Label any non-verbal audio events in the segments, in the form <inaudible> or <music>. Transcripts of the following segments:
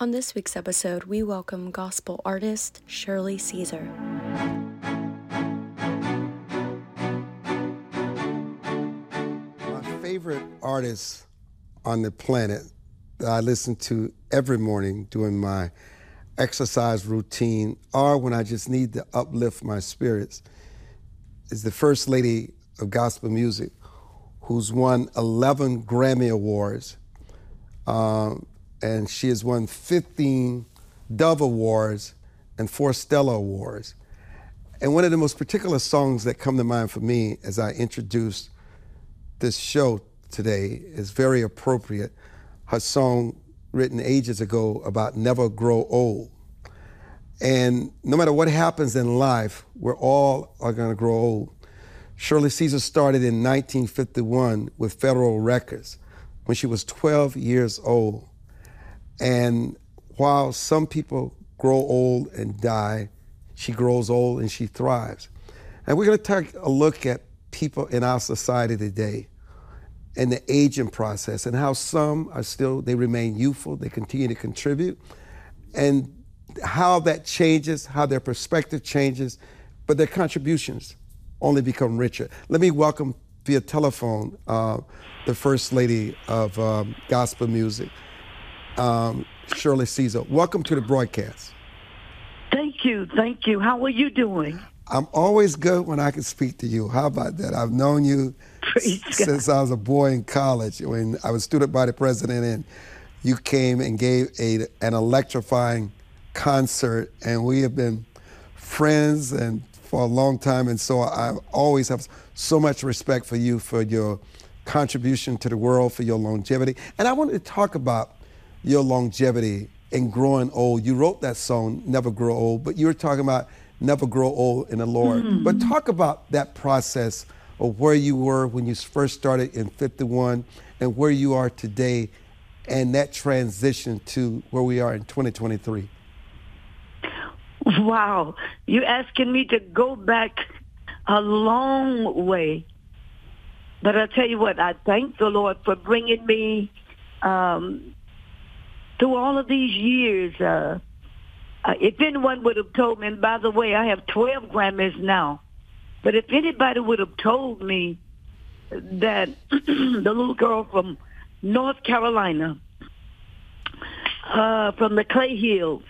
On this week's episode, we welcome gospel artist Shirley Caesar. My favorite artists on the planet that I listen to every morning during my exercise routine or when I just need to uplift my spirits is the First Lady of Gospel Music, who's won 11 Grammy Awards. Um, and she has won 15 Dove Awards and four Stella Awards. And one of the most particular songs that come to mind for me as I introduce this show today is very appropriate. Her song written ages ago about never grow old. And no matter what happens in life, we're all are going to grow old. Shirley Caesar started in 1951 with Federal Records when she was 12 years old. And while some people grow old and die, she grows old and she thrives. And we're going to take a look at people in our society today and the aging process and how some are still, they remain youthful, they continue to contribute, and how that changes, how their perspective changes, but their contributions only become richer. Let me welcome via telephone uh, the First Lady of um, Gospel Music, um, Shirley Caesar. Welcome to the broadcast. Thank you. Thank you. How are you doing? I'm always good when I can speak to you. How about that? I've known you Praise since God. I was a boy in college when I was student body president and you came and gave a, an electrifying concert and we have been friends and for a long time and so I always have so much respect for you for your contribution to the world for your longevity and I wanted to talk about your longevity and growing old. You wrote that song, Never Grow Old, but you were talking about never grow old in the Lord. Mm-hmm. But talk about that process of where you were when you first started in 51 and where you are today and that transition to where we are in 2023. Wow. You're asking me to go back a long way. But I tell you what, I thank the Lord for bringing me um, through all of these years. Uh, uh, if anyone would have told me, and by the way, I have 12 Grammys now, but if anybody would have told me that <clears throat> the little girl from North Carolina, uh, from the Clay Hills,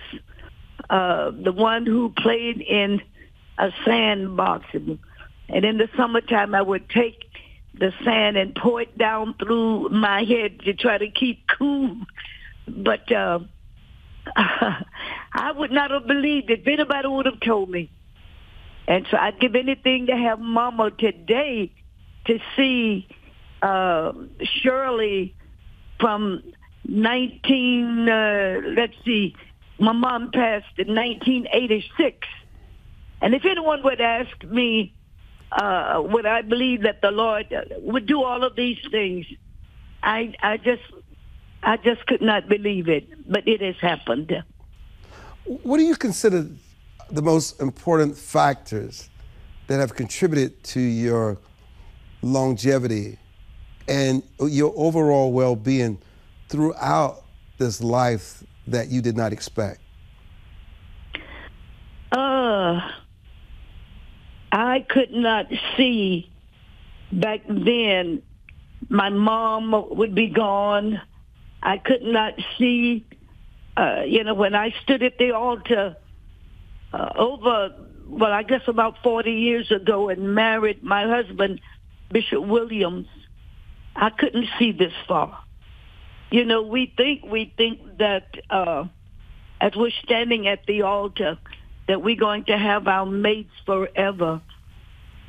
uh, the one who played in a sandbox, and, and in the summertime I would take the sand and pour it down through my head to try to keep cool. But uh, <laughs> I would not have believed it if anybody would have told me. And so I'd give anything to have Mama today to see uh, Shirley from 19, uh, let's see, my mom passed in 1986. And if anyone would ask me, uh, would I believe that the Lord would do all of these things? I, I just, I just could not believe it, but it has happened. What do you consider the most important factors that have contributed to your longevity and your overall well-being throughout this life that you did not expect? Uh, I could not see back then my mom would be gone. I could not see, uh, you know, when I stood at the altar uh, over, well, I guess about 40 years ago and married my husband, Bishop Williams, I couldn't see this far. You know, we think, we think that uh, as we're standing at the altar, that we're going to have our mates forever.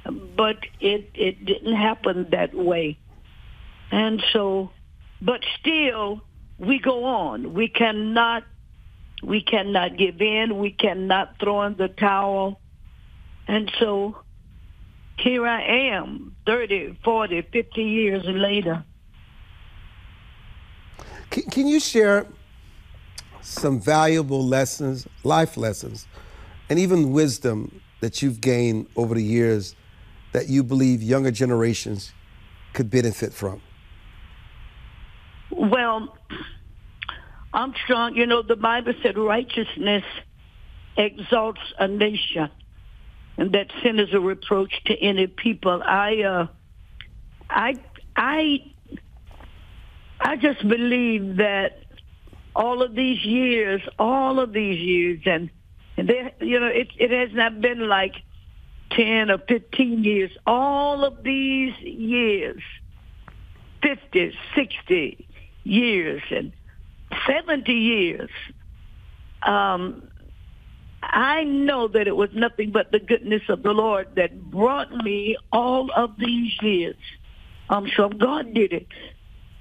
But it, it didn't happen that way. And so, but still, we go on. We cannot, we cannot give in. We cannot throw in the towel. And so here I am, 30, 40, 50 years later. Can, can you share some valuable lessons, life lessons, and even wisdom that you've gained over the years that you believe younger generations could benefit from? Well, Armstrong, you know, the Bible said righteousness exalts a nation and that sin is a reproach to any people. I, uh, I, I, I just believe that all of these years, all of these years, and, there, you know, it, it has not been like 10 or 15 years. All of these years, 50, 60 years, and 70 years, um, I know that it was nothing but the goodness of the Lord that brought me all of these years. I'm sure God did it.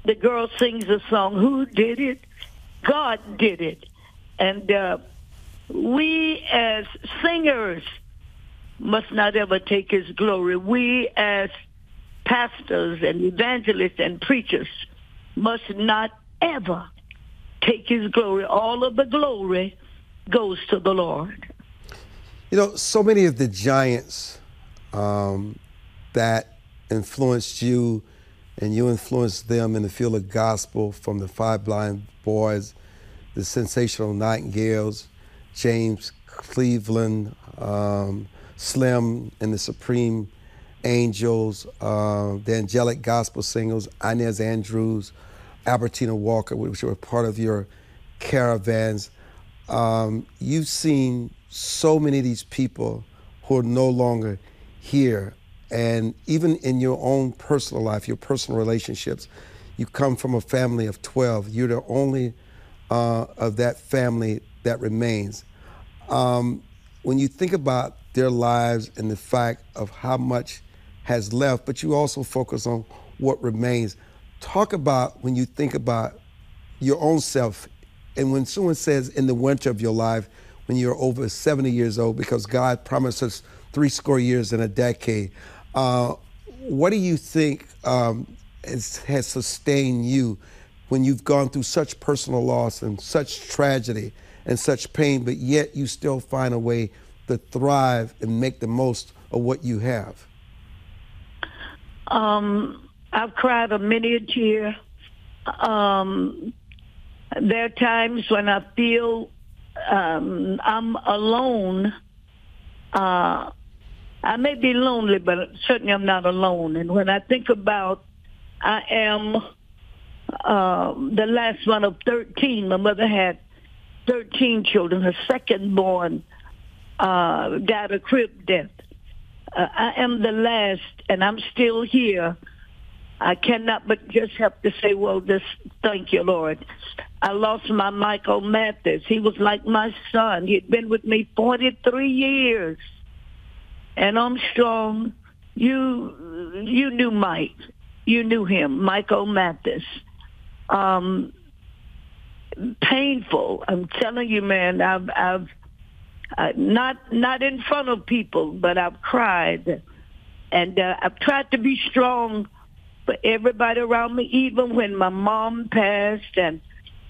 The girl sings a song, Who Did It? God did it. And uh, we as singers must not ever take his glory. We as pastors and evangelists and preachers must not ever take his glory. All of the glory goes to the Lord. You know, so many of the giants um, that influenced you and you influenced them in the field of gospel from the five blind boys, the sensational nightingales, James Cleveland, um, Slim and the Supreme Angels, uh, the angelic gospel singers, Inez Andrews, Albertina Walker, which were part of your caravans. Um, you've seen so many of these people who are no longer here. And even in your own personal life, your personal relationships, you come from a family of 12. You're the only uh, of that family that remains. Um, when you think about their lives and the fact of how much has left, but you also focus on what remains, talk about when you think about your own self and when someone says in the winter of your life, when you're over 70 years old, because God promised us three score years in a decade, uh, what do you think um, has, has sustained you when you've gone through such personal loss and such tragedy and such pain, but yet you still find a way to thrive and make the most of what you have? Um, I've cried a many a tear. Um, there are times when I feel um, I'm alone. Uh, I may be lonely, but certainly I'm not alone. And when I think about I am uh, the last one of 13. My mother had 13 children. Her second born uh, died a crib death. Uh, I am the last, and I'm still here. I cannot but just have to say, well, just thank you, Lord. I lost my Michael Mathis. He was like my son. He'd been with me 43 years. And Armstrong, you you knew Mike. You knew him, Michael Mathis. Um, painful. I'm telling you, man. I've I've uh, not not in front of people, but I've cried, and uh, I've tried to be strong for everybody around me, even when my mom passed and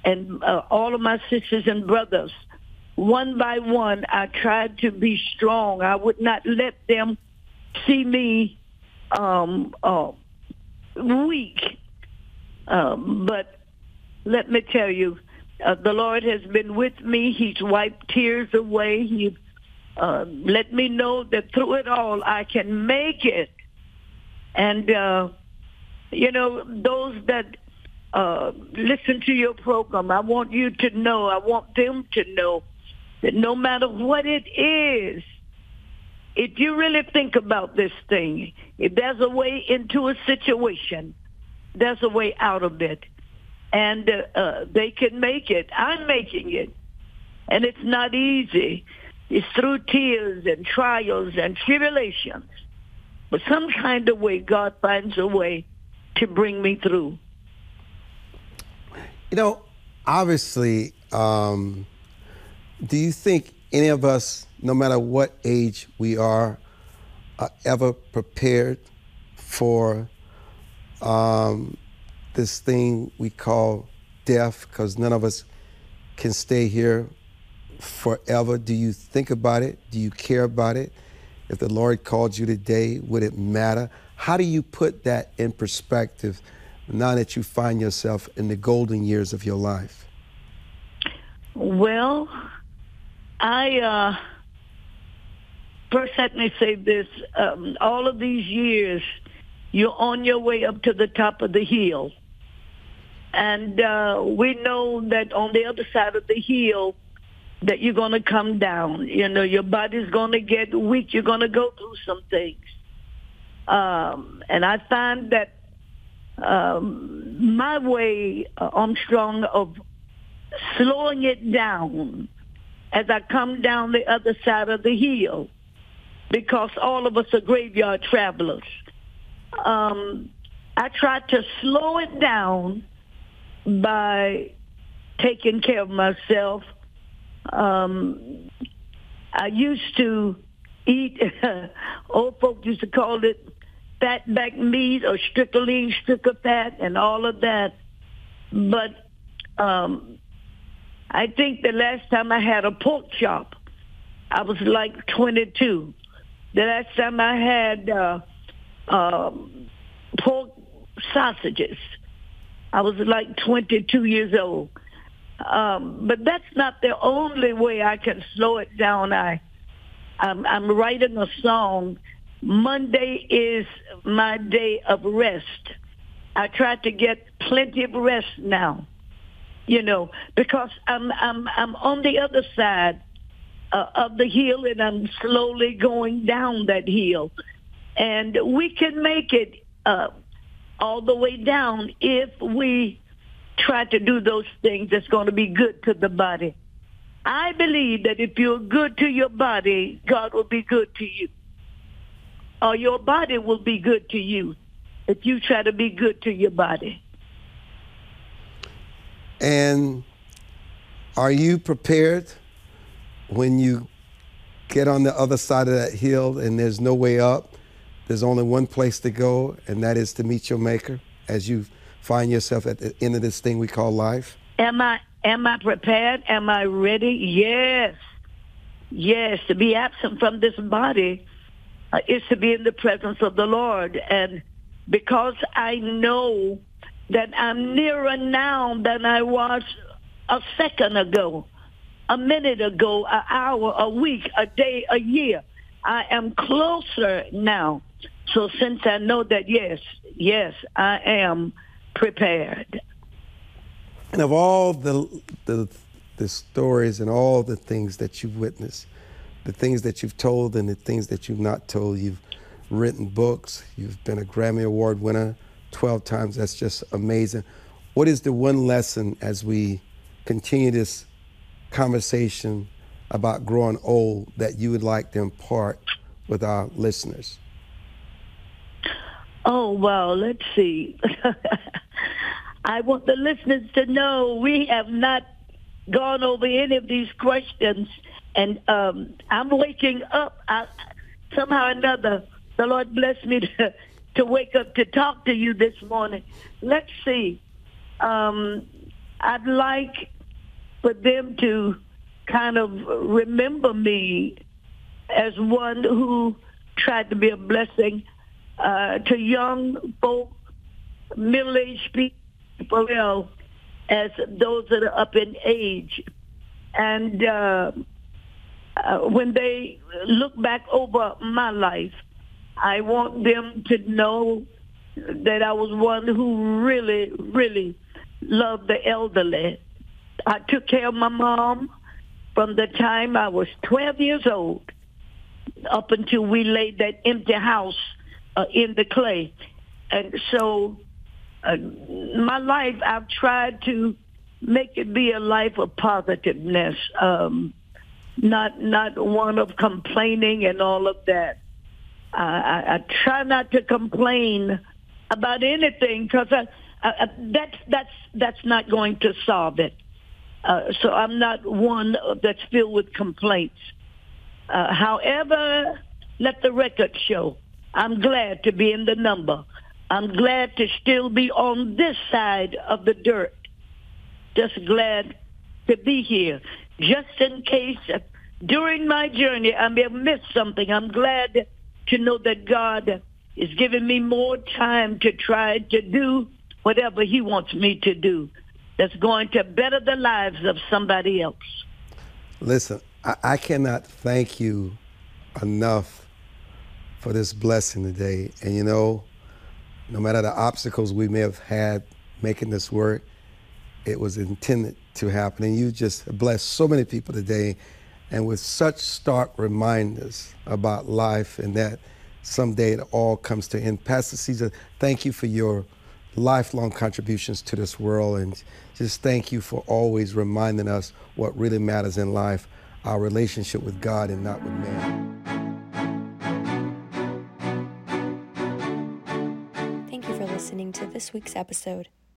and uh, all of my sisters and brothers. One by one, I tried to be strong. I would not let them see me um, uh, weak. Um, but let me tell you, uh, the Lord has been with me. He's wiped tears away. He uh, let me know that through it all, I can make it. And, uh, you know, those that uh, listen to your program. I want you to know, I want them to know that no matter what it is, if you really think about this thing, if there's a way into a situation, there's a way out of it. And uh, uh, they can make it. I'm making it. And it's not easy. It's through tears and trials and tribulations. But some kind of way, God finds a way to bring me through. You know, obviously, um, do you think any of us, no matter what age we are, are ever prepared for um, this thing we call death? Because none of us can stay here forever. Do you think about it? Do you care about it? If the Lord called you today, would it matter? How do you put that in perspective? now that you find yourself in the golden years of your life? Well, I uh, first let me say this: um, all of these years, you're on your way up to the top of the hill, and uh, we know that on the other side of the hill, that you're going to come down. You know, your body's going to get weak. You're going to go through some things, um, and I find that um, my way, uh, Armstrong, of slowing it down as I come down the other side of the hill because all of us are graveyard travelers. Um, I try to slow it down by taking care of myself. Um, I used to eat, <laughs> old folks used to call it fat back meat or strickling, stricker fat and all of that. But um, I think the last time I had a pork chop, I was like 22. The last time I had uh, uh, pork sausages, I was like 22 years old. Um, but that's not the only way I can slow it down. I, I'm, I'm writing a song. Monday is my day of rest. I try to get plenty of rest now you know, because I'm I'm I'm on the other side uh, of the hill and I'm slowly going down that hill, and we can make it uh, all the way down if we try to do those things that's going to be good to the body. I believe that if you're good to your body, God will be good to you. Or your body will be good to you if you try to be good to your body. And are you prepared when you get on the other side of that hill and there's no way up? There's only one place to go, and that is to meet your Maker as you find yourself at the end of this thing we call life? Am I am I prepared? Am I ready? Yes. Yes, to be absent from this body uh, is to be in the presence of the Lord. And because I know that I'm nearer now than I was a second ago, a minute ago, an hour, a week, a day, a year. I am closer now. So since I know that, yes, yes, I am prepared. And of all the, the, the stories and all the things that you've witnessed, the things that you've told and the things that you've not told, you've written books, you've been a Grammy Award winner, 12 times. That's just amazing. What is the one lesson as we continue this conversation about growing old that you would like to impart with our listeners? Oh, well, let's see. <laughs> I want the listeners to know we have not gone over any of these questions, and um, I'm waking up. I, somehow or another, the Lord bless me <laughs> to to wake up to talk to you this morning. Let's see. Um, I'd like for them to kind of remember me as one who tried to be a blessing uh, to young folk, middle-aged people, as those that are up in age. And uh, uh, when they look back over my life, I want them to know that I was one who really, really loved the elderly. I took care of my mom from the time I was 12 years old up until we laid that empty house uh, in the clay. And so uh, my life, I've tried to make it be a life of positiveness, um, not not one of complaining and all of that. I, I try not to complain about anything because that's that's that's not going to solve it. Uh, so I'm not one that's filled with complaints. Uh, however, let the record show. I'm glad to be in the number. I'm glad to still be on this side of the dirt. Just glad to be here. Just in case uh, during my journey I may have missed something, I'm glad to know that God is giving me more time to try to do whatever he wants me to do. that's going to better the lives of somebody else. Listen, I, I cannot thank you enough for this blessing today. And you know, no matter the obstacles we may have had making this work, it was intended to happen. And you just blessed so many people today and with such stark reminders about life and that someday it all comes to end. Pastor Caesar, thank you for your lifelong contributions to this world and just thank you for always reminding us what really matters in life, our relationship with God and not with man. To this week's episode.